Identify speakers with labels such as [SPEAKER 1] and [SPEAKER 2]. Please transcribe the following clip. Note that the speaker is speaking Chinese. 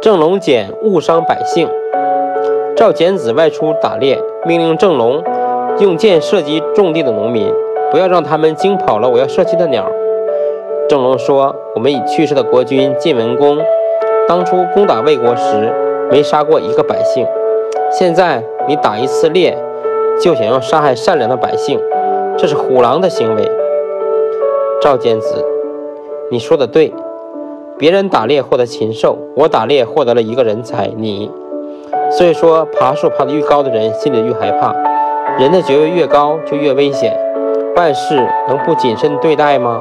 [SPEAKER 1] 郑龙简误伤百姓。赵简子外出打猎，命令郑龙用箭射击种地的农民，不要让他们惊跑了我要射击的鸟。郑龙说：“我们已去世的国君晋文公，当初攻打魏国时没杀过一个百姓，现在你打一次猎，就想要杀害善良的百姓，这是虎狼的行为。”赵简子，你说的对，别人打猎获得禽兽，我打猎获得了一个人才，你。所以说，爬树爬得越高的人，心里越害怕。人的爵位越高，就越危险。办事能不谨慎对待吗？